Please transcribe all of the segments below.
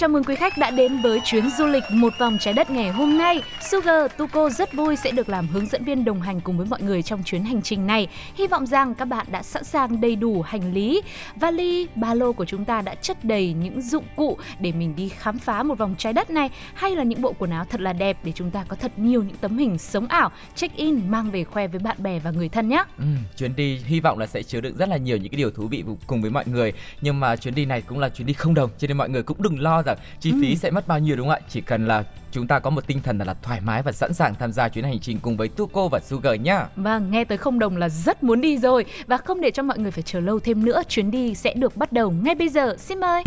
chào mừng quý khách đã đến với chuyến du lịch một vòng trái đất ngày hôm nay. Sugar Tuko rất vui sẽ được làm hướng dẫn viên đồng hành cùng với mọi người trong chuyến hành trình này. Hy vọng rằng các bạn đã sẵn sàng đầy đủ hành lý, vali, ba lô của chúng ta đã chất đầy những dụng cụ để mình đi khám phá một vòng trái đất này hay là những bộ quần áo thật là đẹp để chúng ta có thật nhiều những tấm hình sống ảo check in mang về khoe với bạn bè và người thân nhé. Ừ, chuyến đi hy vọng là sẽ chứa đựng rất là nhiều những cái điều thú vị cùng với mọi người nhưng mà chuyến đi này cũng là chuyến đi không đồng cho nên mọi người cũng đừng lo rằng chi phí ừ. sẽ mất bao nhiêu đúng không ạ chỉ cần là chúng ta có một tinh thần là, là thoải mái và sẵn sàng tham gia chuyến hành trình cùng với Tuko và Sugar nhá. Vâng, nghe tới không đồng là rất muốn đi rồi và không để cho mọi người phải chờ lâu thêm nữa, chuyến đi sẽ được bắt đầu ngay bây giờ. Xin mời.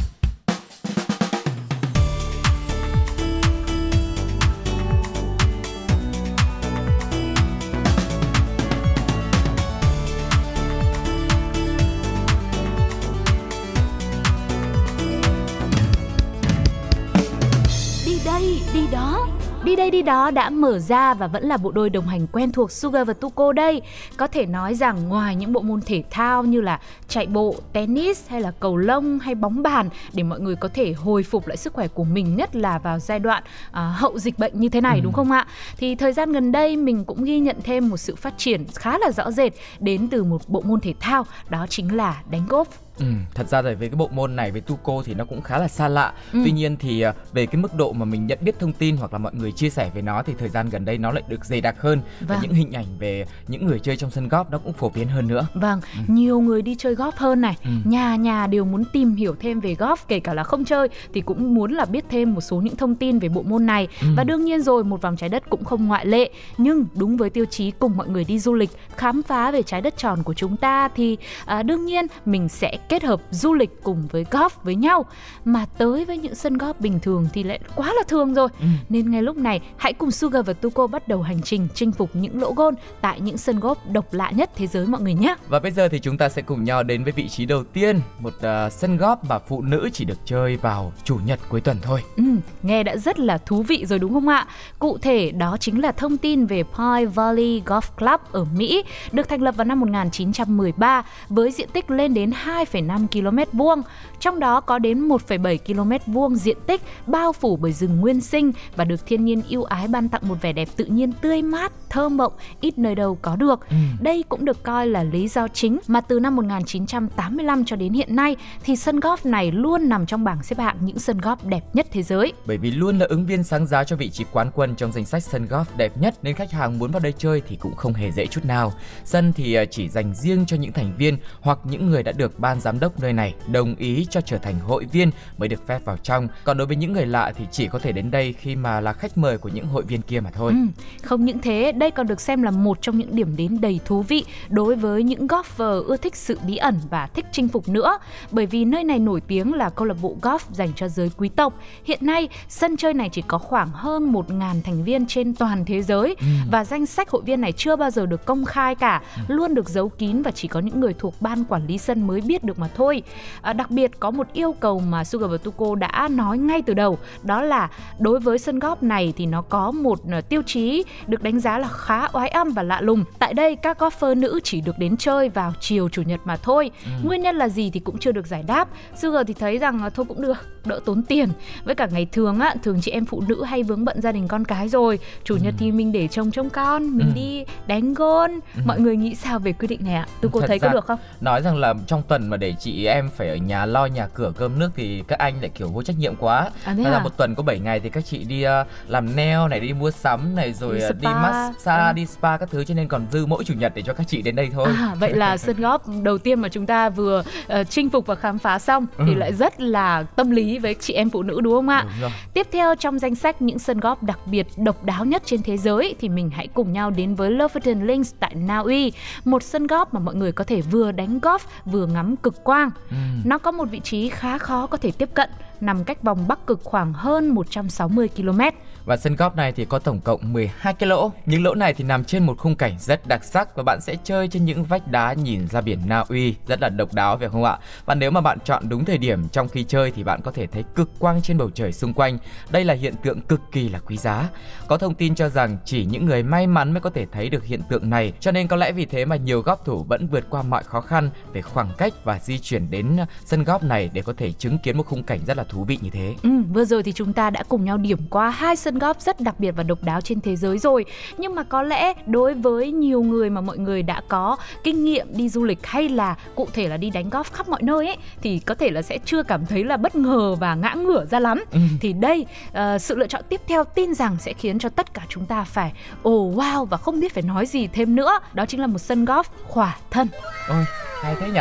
Đi đây đi đó đã mở ra và vẫn là bộ đôi đồng hành quen thuộc Sugar và Tuko đây. Có thể nói rằng ngoài những bộ môn thể thao như là chạy bộ, tennis hay là cầu lông hay bóng bàn để mọi người có thể hồi phục lại sức khỏe của mình nhất là vào giai đoạn uh, hậu dịch bệnh như thế này ừ. đúng không ạ? Thì thời gian gần đây mình cũng ghi nhận thêm một sự phát triển khá là rõ rệt đến từ một bộ môn thể thao đó chính là đánh golf. Ừ, thật ra rồi với cái bộ môn này với Tuco thì nó cũng khá là xa lạ. Ừ. Tuy nhiên thì à, về cái mức độ mà mình nhận biết thông tin hoặc là mọi người chia sẻ về nó thì thời gian gần đây nó lại được dày đặc hơn vâng. và những hình ảnh về những người chơi trong sân golf nó cũng phổ biến hơn nữa. Vâng, ừ. nhiều người đi chơi golf hơn này, ừ. nhà nhà đều muốn tìm hiểu thêm về golf kể cả là không chơi thì cũng muốn là biết thêm một số những thông tin về bộ môn này ừ. và đương nhiên rồi một vòng trái đất cũng không ngoại lệ. Nhưng đúng với tiêu chí cùng mọi người đi du lịch khám phá về trái đất tròn của chúng ta thì à, đương nhiên mình sẽ kết hợp du lịch cùng với golf với nhau. Mà tới với những sân golf bình thường thì lại quá là thường rồi. Ừ. nên ngay lúc này hãy cùng Sugar và Tuko bắt đầu hành trình chinh phục những lỗ gôn tại những sân golf độc lạ nhất thế giới mọi người nhé. Và bây giờ thì chúng ta sẽ cùng nhau đến với vị trí đầu tiên một uh, sân golf mà phụ nữ chỉ được chơi vào chủ nhật cuối tuần thôi. Ừ, nghe đã rất là thú vị rồi đúng không ạ? Cụ thể đó chính là thông tin về Pine Valley Golf Club ở Mỹ được thành lập vào năm 1913 với diện tích lên đến 2,5 km vuông, trong đó có đến 1,7 km vuông diện tích bao phủ bởi rừng nguyên sinh và được thiên nhiên yêu ái ban tặng một vẻ đẹp tự nhiên tươi mát, thơm mộng, ít nơi đâu có được. Ừ. Đây cũng được coi là lý do chính mà từ năm 1985 cho đến hiện nay thì sân golf này luôn nằm trong bảng xếp hạng những sân golf đẹp nhất thế giới. Bởi vì luôn là ứng viên sáng giá cho vị trí quán quân trong danh sách sân golf đẹp nhất nên khách hàng muốn vào đây chơi thì cũng không hề dễ chút nào. Sân thì à, chỉ dành riêng cho những thành viên hoặc những người đã được ban giám đốc nơi này đồng ý cho trở thành hội viên mới được phép vào trong. Còn đối với những người lạ thì chỉ có thể đến đây khi mà là khách mời của những hội viên kia mà thôi. Ừ, không những thế, đây còn được xem là một trong những điểm đến đầy thú vị đối với những golfer ưa thích sự bí ẩn và thích chinh phục nữa. Bởi vì nơi này nổi tiếng là câu lạc bộ golf dành cho giới quý tộc. Hiện nay, sân chơi này chỉ có khoảng hơn 1.000 thành viên trên toàn thế giới ừ. và danh sách hội viên này chưa bao giờ được công khai cả, ừ. luôn được giấu kín và chỉ có những người thuộc ban quản lý sân mới biết được mà thôi. À, đặc biệt có một yêu cầu mà Sugar và Tuko đã nói ngay từ đầu, đó là đối với sân golf này thì nó có một ờ, tiêu chí được đánh giá là khá oái âm và lạ lùng. Tại đây các golfer nữ chỉ được đến chơi vào chiều chủ nhật mà thôi. Ừ. Nguyên nhân là gì thì cũng chưa được giải đáp. Sugar thì thấy rằng thôi cũng được, đỡ tốn tiền. Với cả ngày thường á, thường chị em phụ nữ hay vướng bận gia đình con cái rồi. Chủ nhật ừ. thì mình để chồng trông con, mình ừ. đi đánh gôn. Ừ. Mọi người nghĩ sao về quyết định này ạ? Tuko thấy có được không? Nói rằng là trong tuần mà để chị em phải ở nhà lo nhà cửa cơm nước thì các anh lại kiểu vô trách nhiệm quá à, thế à? là một tuần có 7 ngày thì các chị đi uh, làm nail này đi mua sắm này rồi đi, uh, đi massage ừ. đi spa các thứ cho nên còn dư mỗi chủ nhật để cho các chị đến đây thôi à, vậy là sân góp đầu tiên mà chúng ta vừa uh, chinh phục và khám phá xong ừ. thì lại rất là tâm lý với chị em phụ nữ đúng không ạ đúng tiếp theo trong danh sách những sân góp đặc biệt độc đáo nhất trên thế giới thì mình hãy cùng nhau đến với Lofoten Links tại Na Uy một sân góp mà mọi người có thể vừa đánh golf vừa ngắm cực cực quang. Ừ. Nó có một vị trí khá khó có thể tiếp cận, nằm cách vòng Bắc Cực khoảng hơn 160 km. Và sân golf này thì có tổng cộng 12 cái lỗ. Những lỗ này thì nằm trên một khung cảnh rất đặc sắc và bạn sẽ chơi trên những vách đá nhìn ra biển Na Uy rất là độc đáo phải không ạ? Và nếu mà bạn chọn đúng thời điểm trong khi chơi thì bạn có thể thấy cực quang trên bầu trời xung quanh. Đây là hiện tượng cực kỳ là quý giá. Có thông tin cho rằng chỉ những người may mắn mới có thể thấy được hiện tượng này, cho nên có lẽ vì thế mà nhiều golf thủ vẫn vượt qua mọi khó khăn về khoảng cách và di chuyển đến sân golf này để có thể chứng kiến một khung cảnh rất là thú vị như thế. Ừ, vừa rồi thì chúng ta đã cùng nhau điểm qua hai sân golf rất đặc biệt và độc đáo trên thế giới rồi. Nhưng mà có lẽ đối với nhiều người mà mọi người đã có kinh nghiệm đi du lịch hay là cụ thể là đi đánh golf khắp mọi nơi ấy thì có thể là sẽ chưa cảm thấy là bất ngờ và ngã ngửa ra lắm. Ừ. Thì đây uh, sự lựa chọn tiếp theo tin rằng sẽ khiến cho tất cả chúng ta phải ồ oh, wow và không biết phải nói gì thêm nữa. Đó chính là một sân golf khỏa thân. Ôi, hay thế nhỉ?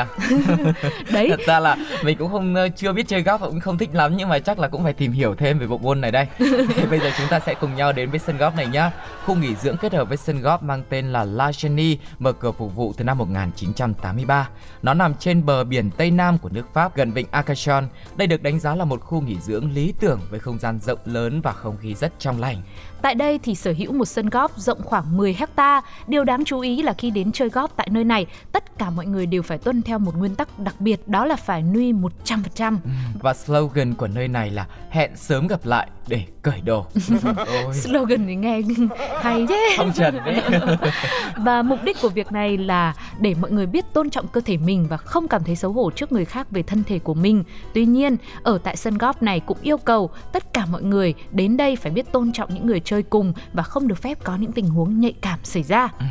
Đấy. Thật ra là mình cũng không chưa biết chơi golf và cũng không thích lắm nhưng mà chắc là cũng phải tìm hiểu thêm về bộ môn này đây. Thì bây giờ chúng ta sẽ cùng nhau đến với sân golf này nhá. Khu nghỉ dưỡng kết hợp với sân golf mang tên là La Chenie mở cửa phục vụ từ năm 1983. Nó nằm trên bờ biển Tây Nam của nước Pháp gần vịnh Arcachon. Đây được đánh giá là một khu nghỉ dưỡng lý tưởng với không gian rộng lớn và không khí rất trong lành. Tại đây thì sở hữu một sân golf rộng khoảng 10 hecta. Điều đáng chú ý là khi đến chơi golf tại nơi này, tất cả mọi người đều phải tuân theo một nguyên tắc đặc biệt đó là phải nuôi 100%. Và slogan của nơi này là hẹn sớm gặp lại để cởi đồ. Slogan thì nghe hay thế. phong trần đấy. Và mục đích của việc này là để mọi người biết tôn trọng cơ thể mình và không cảm thấy xấu hổ trước người khác về thân thể của mình. Tuy nhiên, ở tại sân golf này cũng yêu cầu tất cả mọi người đến đây phải biết tôn trọng những người chơi cùng và không được phép có những tình huống nhạy cảm xảy ra. Ừ,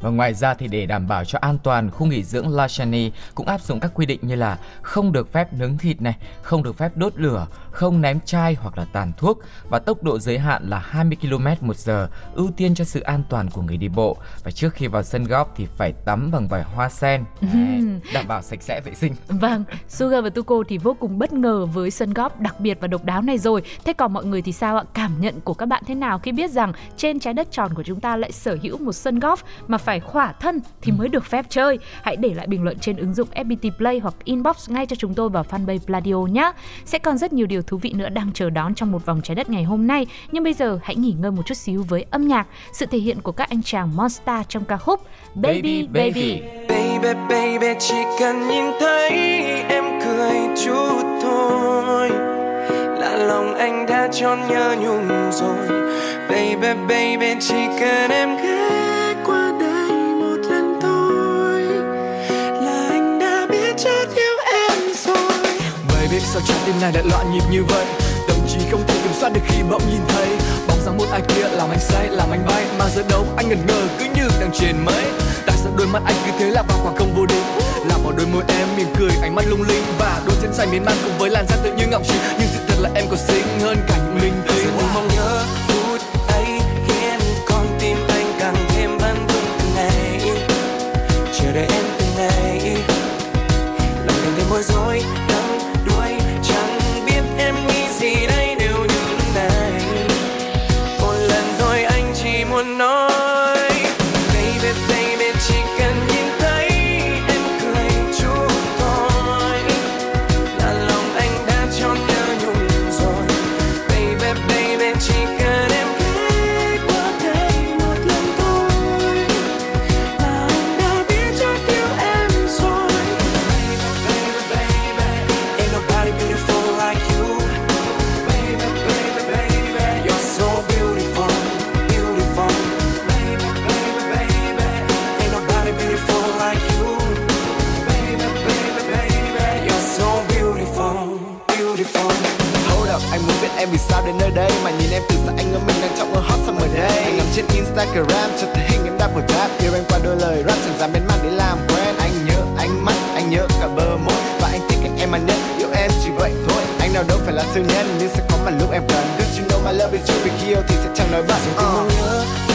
và ngoài ra thì để đảm bảo cho an toàn, khu nghỉ dưỡng La Chanie cũng áp dụng các quy định như là không được phép nướng thịt này, không được phép đốt lửa, không ném chai hoặc là tàn thuốc và tốc độ giới hạn là 20 km một giờ, ưu tiên cho sự an toàn của người đi bộ. Và trước khi vào sân golf thì phải tắm bằng vòi hoa sen, Đấy, đảm bảo sạch sẽ vệ sinh. Vâng, Sugar và Tuko thì vô cùng bất ngờ với sân golf đặc biệt và độc đáo này rồi. Thế còn mọi người thì sao ạ? Cảm nhận của các bạn thế nào khi biết rằng trên trái đất tròn của chúng ta lại sở hữu một sân golf mà phải khỏa thân thì mới được phép chơi? Hãy để lại bình luận trên ứng dụng FPT Play hoặc inbox ngay cho chúng tôi vào fanpage Pladio nhé. Sẽ còn rất nhiều điều thú vị nữa đang chờ đón trong một vòng trái đất ngày hôm nay. Nhưng bây giờ hãy nghỉ ngơi một chút xíu với âm nhạc, sự thể hiện của các anh chàng Monster trong ca khúc Baby Baby. Baby. Baby baby chỉ cần nhìn thấy em cười chút thôi là lòng anh đã tròn nhớ nhung rồi Baby baby chỉ cần em ghé Baby sao trái tim này lại loạn nhịp như vậy. Đồng chí không thể kiểm soát được khi bỗng nhìn thấy. Bóng dáng một ai kia làm anh say, làm anh bay. Mà giờ đâu anh ngẩn ngơ cứ như đang trên mây Tại sao đôi mắt anh cứ thế là vào khoảng không vô định? Làm vào đôi môi em mỉm cười ánh mắt lung linh. Và đôi chân dài miên man cùng với làn da tự như ngọc trinh Nhưng sự thật là em còn xinh hơn cả những linh tinh mong nhớ phút ấy khiến con tim anh càng thêm băn vương từng ngày Chờ đợi em từng ngày lòng càng thêm bối rối siêu nhân nhưng sẽ có mà lúc em cần. Cause you know my love is true vì khi yêu thì sẽ chẳng nói bậy Tôi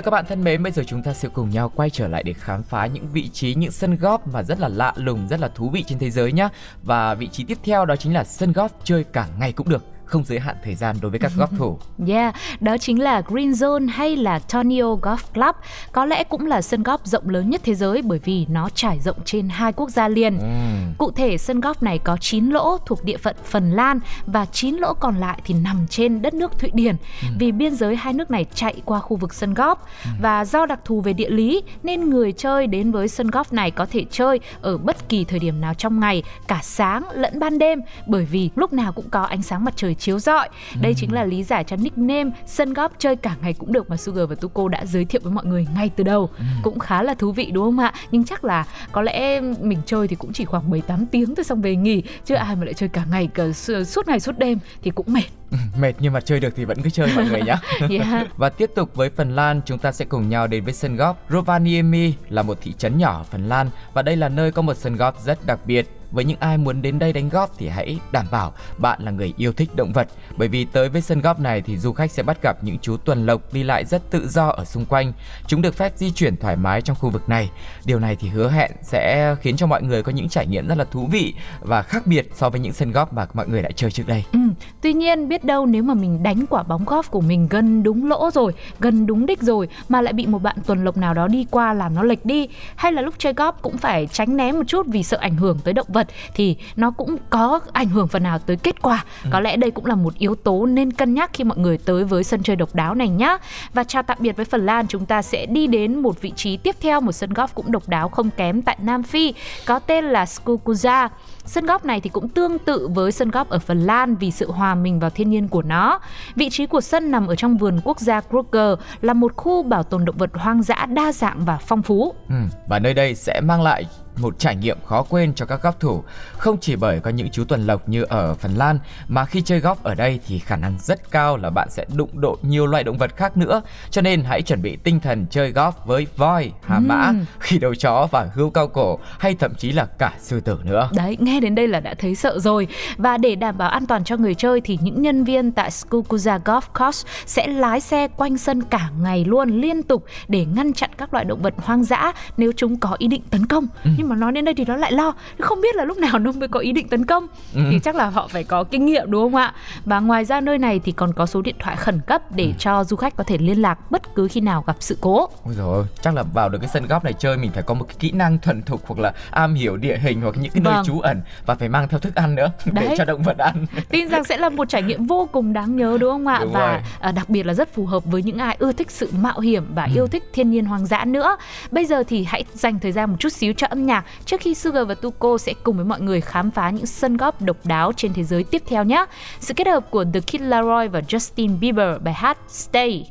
và các bạn thân mến, bây giờ chúng ta sẽ cùng nhau quay trở lại để khám phá những vị trí, những sân golf mà rất là lạ lùng, rất là thú vị trên thế giới nhé. Và vị trí tiếp theo đó chính là sân golf chơi cả ngày cũng được, không giới hạn thời gian đối với các golf thủ. Yeah, đó chính là Green Zone hay là Tonio Golf Club. Có lẽ cũng là sân golf rộng lớn nhất thế giới bởi vì nó trải rộng trên hai quốc gia liền. Ừm. Cụ thể sân golf này có 9 lỗ thuộc địa phận Phần Lan và 9 lỗ còn lại thì nằm trên đất nước Thụy Điển. Vì biên giới hai nước này chạy qua khu vực sân golf và do đặc thù về địa lý nên người chơi đến với sân golf này có thể chơi ở bất kỳ thời điểm nào trong ngày, cả sáng lẫn ban đêm bởi vì lúc nào cũng có ánh sáng mặt trời chiếu rọi. Đây chính là lý giải cho nickname sân golf chơi cả ngày cũng được mà Sugar và Tuko đã giới thiệu với mọi người ngay từ đầu. Cũng khá là thú vị đúng không ạ? Nhưng chắc là có lẽ mình chơi thì cũng chỉ khoảng 7 8 tiếng thôi xong về nghỉ chứ ai mà lại chơi cả ngày cả su- suốt ngày suốt đêm thì cũng mệt. Mệt nhưng mà chơi được thì vẫn cứ chơi mọi người nhé. Yeah. Và tiếp tục với Phần Lan, chúng ta sẽ cùng nhau đến với sân golf Rovaniemi là một thị trấn nhỏ ở Phần Lan và đây là nơi có một sân golf rất đặc biệt. Với những ai muốn đến đây đánh golf thì hãy đảm bảo bạn là người yêu thích động vật bởi vì tới với sân golf này thì du khách sẽ bắt gặp những chú tuần lộc đi lại rất tự do ở xung quanh. Chúng được phép di chuyển thoải mái trong khu vực này. Điều này thì hứa hẹn sẽ khiến cho mọi người có những trải nghiệm rất là thú vị và khác biệt so với những sân golf mà mọi người đã chơi trước đây. Ừ. Tuy nhiên biết đâu nếu mà mình đánh quả bóng golf của mình gần đúng lỗ rồi, gần đúng đích rồi mà lại bị một bạn tuần lộc nào đó đi qua làm nó lệch đi hay là lúc chơi golf cũng phải tránh né một chút vì sợ ảnh hưởng tới động vật thì nó cũng có ảnh hưởng phần nào tới kết quả. Có lẽ đây cũng là một yếu tố nên cân nhắc khi mọi người tới với sân chơi độc đáo này nhá. Và chào tạm biệt với Phần Lan, chúng ta sẽ đi đến một vị trí tiếp theo một sân golf cũng độc đáo không kém tại Nam Phi có tên là Skukuza. Sân golf này thì cũng tương tự với sân golf ở Phần Lan vì sự hòa mình vào thiên nhiên của nó. Vị trí của sân nằm ở trong vườn quốc gia Kruger là một khu bảo tồn động vật hoang dã đa dạng và phong phú. Ừ, và nơi đây sẽ mang lại một trải nghiệm khó quên cho các golf thủ không chỉ bởi có những chú tuần lộc như ở Phần Lan mà khi chơi golf ở đây thì khả năng rất cao là bạn sẽ đụng độ nhiều loại động vật khác nữa cho nên hãy chuẩn bị tinh thần chơi golf với voi, hà mã, khỉ đầu chó và hươu cao cổ hay thậm chí là cả sư tử nữa. Đấy, nghe đến đây là đã thấy sợ rồi. Và để đảm bảo an toàn cho người chơi thì những nhân viên tại Skukuza Golf Course sẽ lái xe quanh sân cả ngày luôn liên tục để ngăn chặn các loại động vật hoang dã nếu chúng có ý định tấn công. Nhưng mà nói đến đây thì nó lại lo, không biết là lúc nào nó mới có ý định tấn công. Thì chắc là họ phải có kinh nghiệm đúng không ạ? Và ngoài ra nơi này thì còn có số điện thoại khẩn cấp để cho du khách có thể liên lạc bất cứ khi nào gặp sự cố. Ôi ôi, chắc là vào được cái sân golf này chơi mình phải có một cái kỹ năng thuần thục hoặc là am hiểu địa hình hoặc những cái nơi Vâng. trú ẩn và phải mang theo thức ăn nữa để Đấy. cho động vật ăn. tin rằng sẽ là một trải nghiệm vô cùng đáng nhớ đúng không ạ Đúng và rồi. à, đặc biệt là rất phù hợp với những ai ưa thích sự mạo hiểm và yêu thích thiên nhiên hoang dã nữa bây giờ thì hãy dành thời gian một chút xíu cho âm nhạc trước khi Sugar và Tuko sẽ cùng với mọi người khám phá những sân góp độc đáo trên thế giới tiếp theo nhé. Sự kết hợp của The Kid Laroi và Justin Bieber, bài hát Stay.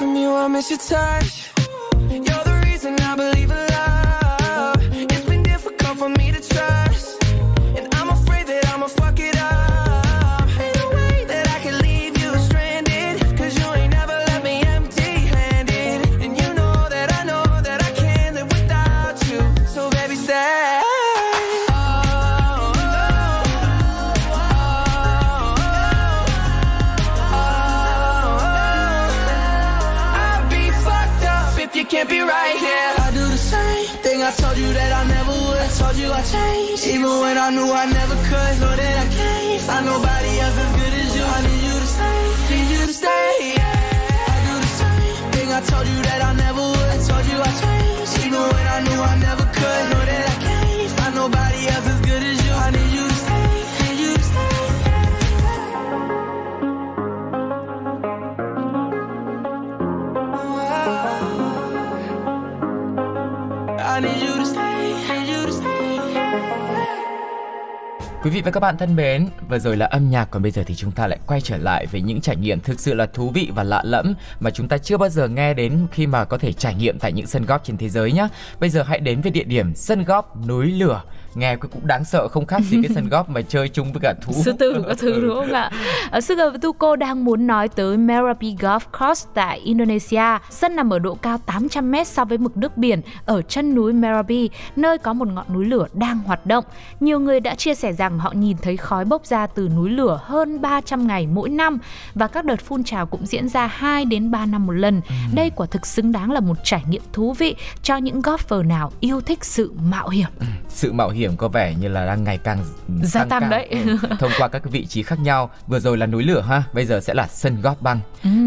from you, I miss your touch. You're the reason I believe in love. I knew I never Quý vị và các bạn thân mến, vừa rồi là âm nhạc còn bây giờ thì chúng ta lại quay trở lại với những trải nghiệm thực sự là thú vị và lạ lẫm mà chúng ta chưa bao giờ nghe đến khi mà có thể trải nghiệm tại những sân golf trên thế giới nhé. Bây giờ hãy đến với địa điểm sân golf núi lửa. Nghe cũng đáng sợ không khác gì cái sân golf mà chơi chung với cả thú. sư tử các thứ đúng không ạ? Ở Sugar và Tuko đang muốn nói tới Merapi Golf Course tại Indonesia. Sân nằm ở độ cao 800m so với mực nước biển ở chân núi Merapi, nơi có một ngọn núi lửa đang hoạt động. Nhiều người đã chia sẻ rằng họ nhìn thấy khói bốc ra từ núi lửa hơn 300 ngày mỗi năm và các đợt phun trào cũng diễn ra 2 đến 3 năm một lần. Đây quả thực xứng đáng là một trải nghiệm thú vị cho những golfer nào yêu thích sự mạo hiểm. Sự mạo hiểm có vẻ như là đang ngày càng Gia tăng cao. đấy. Ừ, Thông qua các vị trí khác nhau. Vừa rồi là núi lửa ha, bây giờ sẽ là sân golf băng.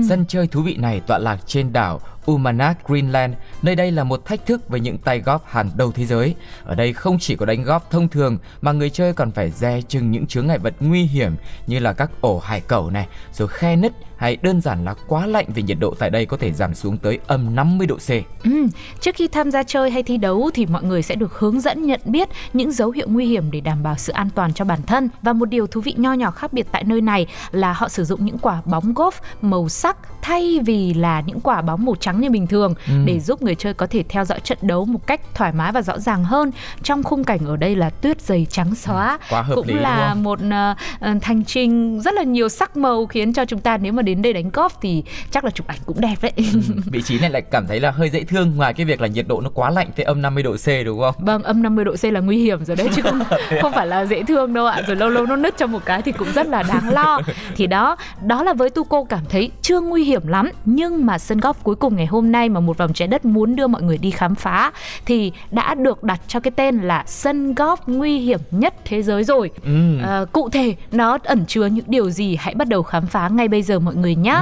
Sân chơi thú vị này tọa lạc trên đảo Umanak, Greenland. Nơi đây là một thách thức với những tay golf hàng đầu thế giới. Ở đây không chỉ có đánh golf thông thường mà người chơi còn phải dè chừng những chướng ngại vật nguy hiểm như là các ổ hải cẩu này, rồi khe nứt hay đơn giản là quá lạnh vì nhiệt độ tại đây có thể giảm xuống tới âm 50 độ C. Ừ, trước khi tham gia chơi hay thi đấu thì mọi người sẽ được hướng dẫn nhận biết những dấu hiệu nguy hiểm để đảm bảo sự an toàn cho bản thân. Và một điều thú vị nho nhỏ khác biệt tại nơi này là họ sử dụng những quả bóng golf màu sắc thay vì là những quả bóng màu trắng như bình thường để giúp người chơi có thể theo dõi trận đấu một cách thoải mái và rõ ràng hơn. Trong khung cảnh ở đây là tuyết dày trắng xóa, quá hợp cũng lý, là một ờ, ờ, hành trình rất là nhiều sắc màu khiến cho chúng ta nếu mà đến đây đánh golf thì chắc là chụp ảnh cũng đẹp đấy. Vị trí này lại cảm thấy là hơi dễ thương ngoài cái việc là nhiệt độ nó quá lạnh tới âm 50 độ C đúng không? Vâng, âm 50 độ C là nguy hiểm rồi đấy chứ không không phải là dễ thương đâu ạ. Rồi lâu lâu nó nứt trong một cái thì cũng rất là đáng lo. Thì đó, đó là với Tuco cảm thấy chưa nguy hiểm lắm, nhưng mà sân golf cuối cùng ngày hôm nay mà một vòng trái đất muốn đưa mọi người đi khám phá thì đã được đặt cho cái tên là sân golf nguy hiểm nhất thế giới rồi. Ừ. Ờ, cụ thể nó ẩn chứa những điều gì hãy bắt đầu khám phá ngay bây giờ mọi người nhé.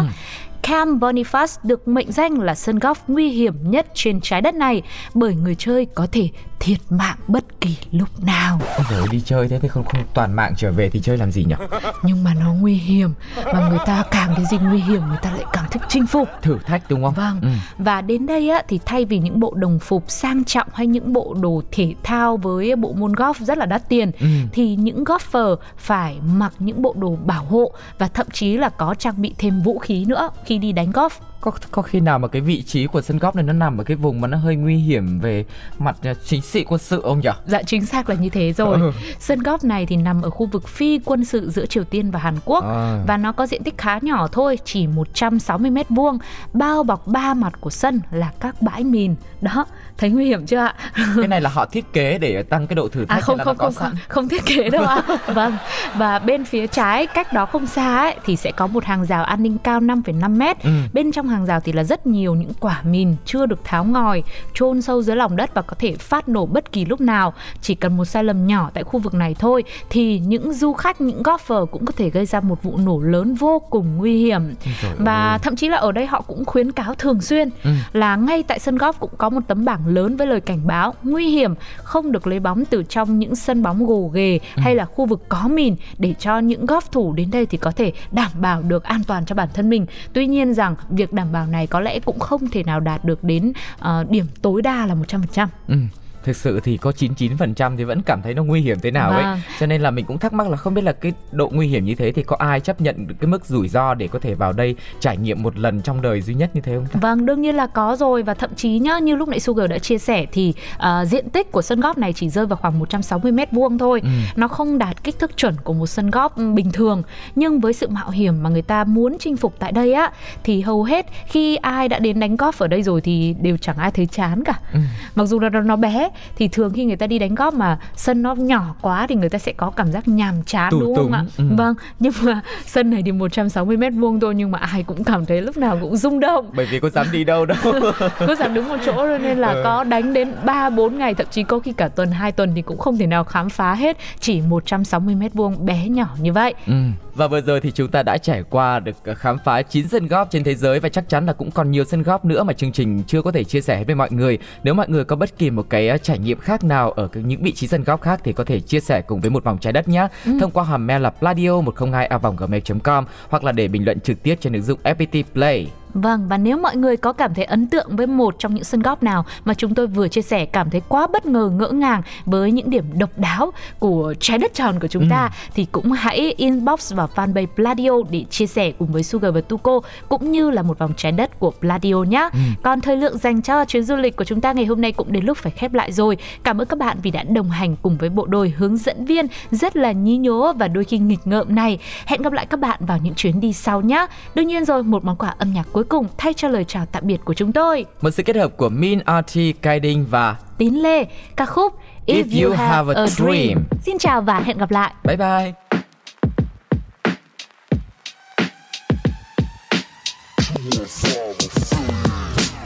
Cam Boniface được mệnh danh là sân golf nguy hiểm nhất trên trái đất này bởi người chơi có thể thiệt mạng bất kỳ lúc nào. Ôi ơi, đi chơi thế thì không không toàn mạng trở về thì chơi làm gì nhỉ? Nhưng mà nó nguy hiểm và người ta càng cái gì nguy hiểm người ta lại càng thích chinh phục. Thử thách đúng không? Vâng. Ừ. Và đến đây á thì thay vì những bộ đồng phục sang trọng hay những bộ đồ thể thao với bộ môn golf rất là đắt tiền Ừ. thì những golfer phải mặc những bộ đồ bảo hộ và thậm chí là có trang bị thêm vũ khí nữa khi đi đánh golf. Có có khi nào mà cái vị trí của sân golf này nó nằm ở cái vùng mà nó hơi nguy hiểm về mặt à, chính trị quân sự không nhỉ? Dạ chính xác là như thế rồi. Ừ. Sân golf này thì nằm ở khu vực phi quân sự giữa Triều Tiên và Hàn Quốc À. và nó có diện tích khá nhỏ thôi, chỉ 160 mét vuông, bao bọc ba mặt của sân là các bãi mìn. Đó, thấy nguy hiểm chưa ạ? Cái này là họ thiết kế để tăng cái độ thử thách À không không không, không không thiết kế đâu ạ. vâng. Và bên phía trái cách đó không xa ấy thì sẽ có một hàng rào an ninh cao 5,5 mét. Ừ. Bên trong hàng rào thì là rất nhiều những quả mìn chưa được tháo ngòi, chôn sâu dưới lòng đất và có thể phát nổ bất kỳ lúc nào. Chỉ cần một sai lầm nhỏ tại khu vực này thôi thì những du khách, những golfer cũng có thể gây ra một vụ nổ lớn vô cùng nguy hiểm. Trời Và ơi. thậm chí là ở đây họ cũng khuyến cáo thường xuyên Ừ. là ngay tại sân golf cũng có một tấm bảng lớn với lời cảnh báo nguy hiểm không được lấy bóng từ trong những sân bóng gồ ghề Ừ. hay là khu vực có mìn để cho những golf thủ đến đây thì có thể đảm bảo được an toàn cho bản thân mình. Tuy nhiên rằng việc đảm bảo này có lẽ cũng không thể nào đạt được đến uh, điểm tối đa là 100%. Ừ thực sự thì có 99% thì vẫn cảm thấy nó nguy hiểm thế nào Vâng. ấy cho nên là mình cũng thắc mắc là không biết là cái độ nguy hiểm như thế thì có ai chấp nhận được cái mức rủi ro để có thể vào đây trải nghiệm một lần trong đời duy nhất như thế không ta Vâng, đương nhiên là có rồi và thậm chí nhá, như lúc nãy Sugar đã chia sẻ thì à, diện tích của sân golf này chỉ rơi vào khoảng 160 mét vuông thôi. Ừ. Nó không đạt kích thước chuẩn của một sân golf ừ, bình thường, nhưng với sự mạo hiểm mà người ta muốn chinh phục tại đây á thì hầu hết khi ai đã đến đánh golf ở đây rồi thì đều chẳng ai thấy chán cả. Ừ. Mặc dù là nó bé thì thường khi người ta đi đánh golf mà sân nó nhỏ quá thì người ta sẽ có cảm giác nhàm chán Tù đúng không ạ? ừ. Vâng, nhưng mà sân này thì 160 mét vuông thôi nhưng mà ai cũng cảm thấy lúc nào cũng rung động bởi vì có dám đi đâu đâu cứ dám đứng một chỗ thôi nên là Ừ. có đánh đến 3 4 ngày thậm chí có khi cả tuần 2 tuần thì cũng không thể nào khám phá hết chỉ 160 mét vuông bé nhỏ như vậy. Ừ. Và vừa rồi thì chúng ta đã trải qua được khám phá 9 sân golf trên thế giới và chắc chắn là cũng còn nhiều sân golf nữa mà chương trình chưa có thể chia sẻ với mọi người. Nếu mọi người có bất kỳ một cái ờ, trải nghiệm khác nào ở những vị trí sân golf khác thì có thể chia sẻ cùng với một vòng trái đất nhé. Thông qua hàm mail là pladio 102 gmail.com hoặc là để bình luận trực tiếp trên ứng dụng FPT Play. Vâng và nếu mọi người có cảm thấy ấn tượng với một trong những sân golf nào mà chúng tôi vừa chia sẻ cảm thấy quá bất ngờ ngỡ ngàng với những điểm độc đáo của trái đất tròn của chúng ta thì cũng hãy inbox vào fanpage Pladio để chia sẻ cùng với Sugar và Tuko cũng như là một vòng trái đất của Pladio nhé. Còn thời lượng dành cho chuyến du lịch của chúng ta ngày hôm nay cũng đến lúc phải khép lại rồi. Cảm ơn các bạn vì đã đồng hành cùng với bộ đôi hướng dẫn viên rất là nhí nhố và đôi khi nghịch ngợm này. Hẹn gặp lại các bạn vào những chuyến đi sau nhé. Đương nhiên rồi, một món quà âm nhạc cuối cùng thay cho lời chào tạm biệt của chúng tôi. Một sự kết hợp của Min RT Guiding và Tín Lê, ca khúc If You Have a Dream. Xin chào và hẹn gặp lại. bye bye.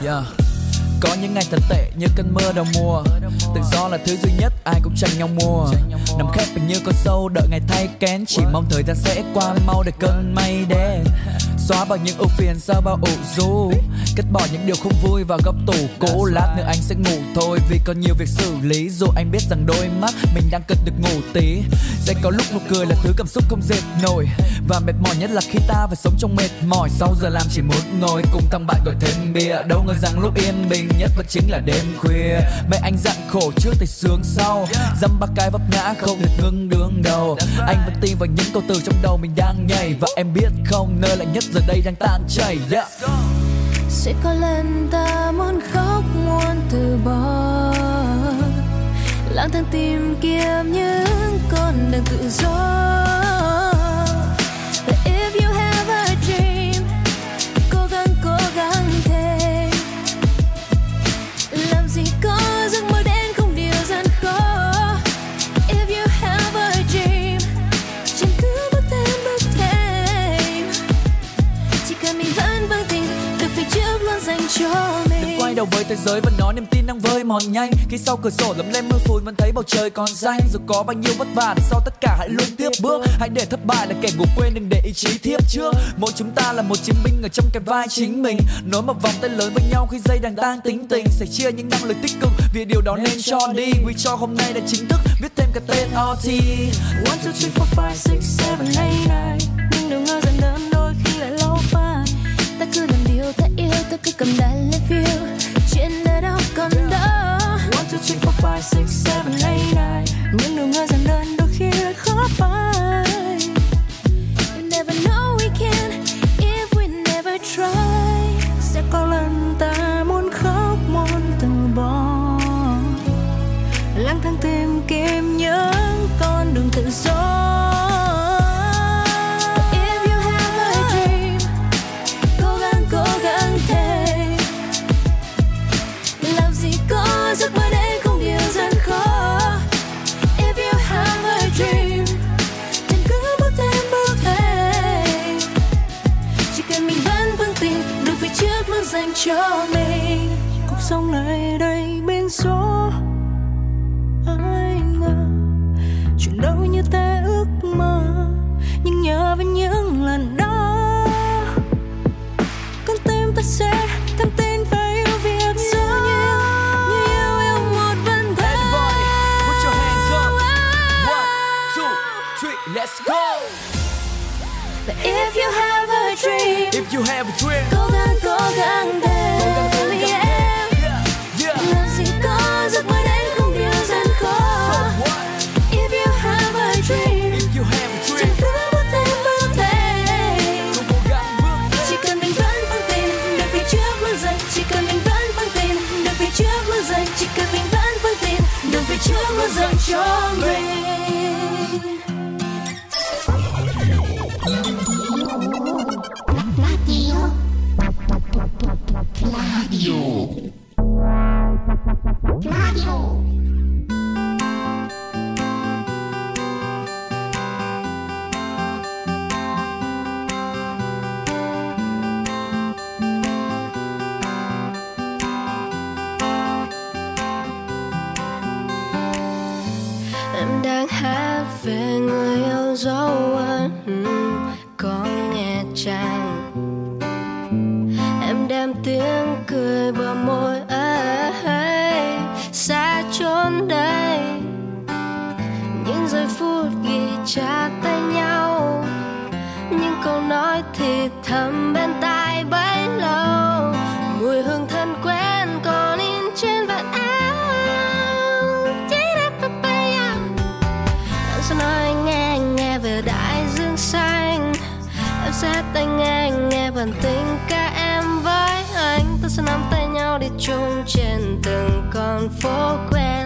Yeah. Có những ngày thật tệ như cơn mưa đầu mùa Tự do là thứ duy nhất ai cũng tranh nhau mua Nằm khép mình như con sâu đợi ngày thay kén Chỉ mong thời gian sẽ qua mau để cơn mây đến Xóa bỏ những ưu phiền sau bao ủ rũ. Cất bỏ những điều không vui vào góc tủ cũ Lát nữa anh sẽ ngủ thôi. Vì còn nhiều việc xử lý Dù anh biết rằng đôi mắt mình đang cần được ngủ tí. Sẽ có lúc nụ cười là thứ cảm xúc không dệt nổi. Và mệt mỏi nhất là khi ta phải sống trong mệt mỏi. Sau giờ làm chỉ muốn ngồi cùng thằng bạn gọi thêm bia. Đâu ngờ rằng lúc yên bình nhất vẫn chính là đêm khuya. Mẹ anh dặn khổ trước thì sướng sau. Dăm ba cái vấp ngã không được ngưng đường đầu. Anh vẫn tin vào những câu từ trong đầu mình đang nhảy. Và em biết không nơi lạnh nhất giờ đây đang tan chảy, yeah. sẽ có lần ta muốn khóc, muốn từ bỏ. Lang thang tìm kiếm những con đường tự do. quay đầu với thế giới và nói niềm tin đang vơi mòn nhanh. Khi sau cửa sổ lấm lên mưa phùn vẫn thấy bầu trời còn xanh. Dù có bao nhiêu vất vả sau tất cả hãy luôn tiếp bước. Hãy để thất bại là kẻ ngủ quên đừng để ý chí thiếp trước. Mỗi chúng ta là một chiến binh ở trong cái vai chính mình. Nối một vòng tay lớn với nhau khi dây đang tan tính tình. Sẽ chia những năng lực tích cực vì điều đó nên cho đi. We cho hôm nay đã chính thức viết thêm cái tên RT 1, 2, 3, 4, 5, 6, 7, 8, 9 You have a dream If you have a dream. Cố gắng cố gắng thêm yeah, yeah. Làm gì có giấc mơ đến không điều gian khó? If you have a dream If you have a dream. Chẳng cứ bước thêm bước thêm Cố cố gắng bước thêm Chỉ cần mình vẫn vững tin Được phía trước luôn dần Chỉ cần mình vẫn vững tin Được phía trước luôn dần Chỉ cần mình vẫn vững tin Được phía trước luôn dần cho mình. sẽ nắm tay nhau đi chung trên từng con phố quen?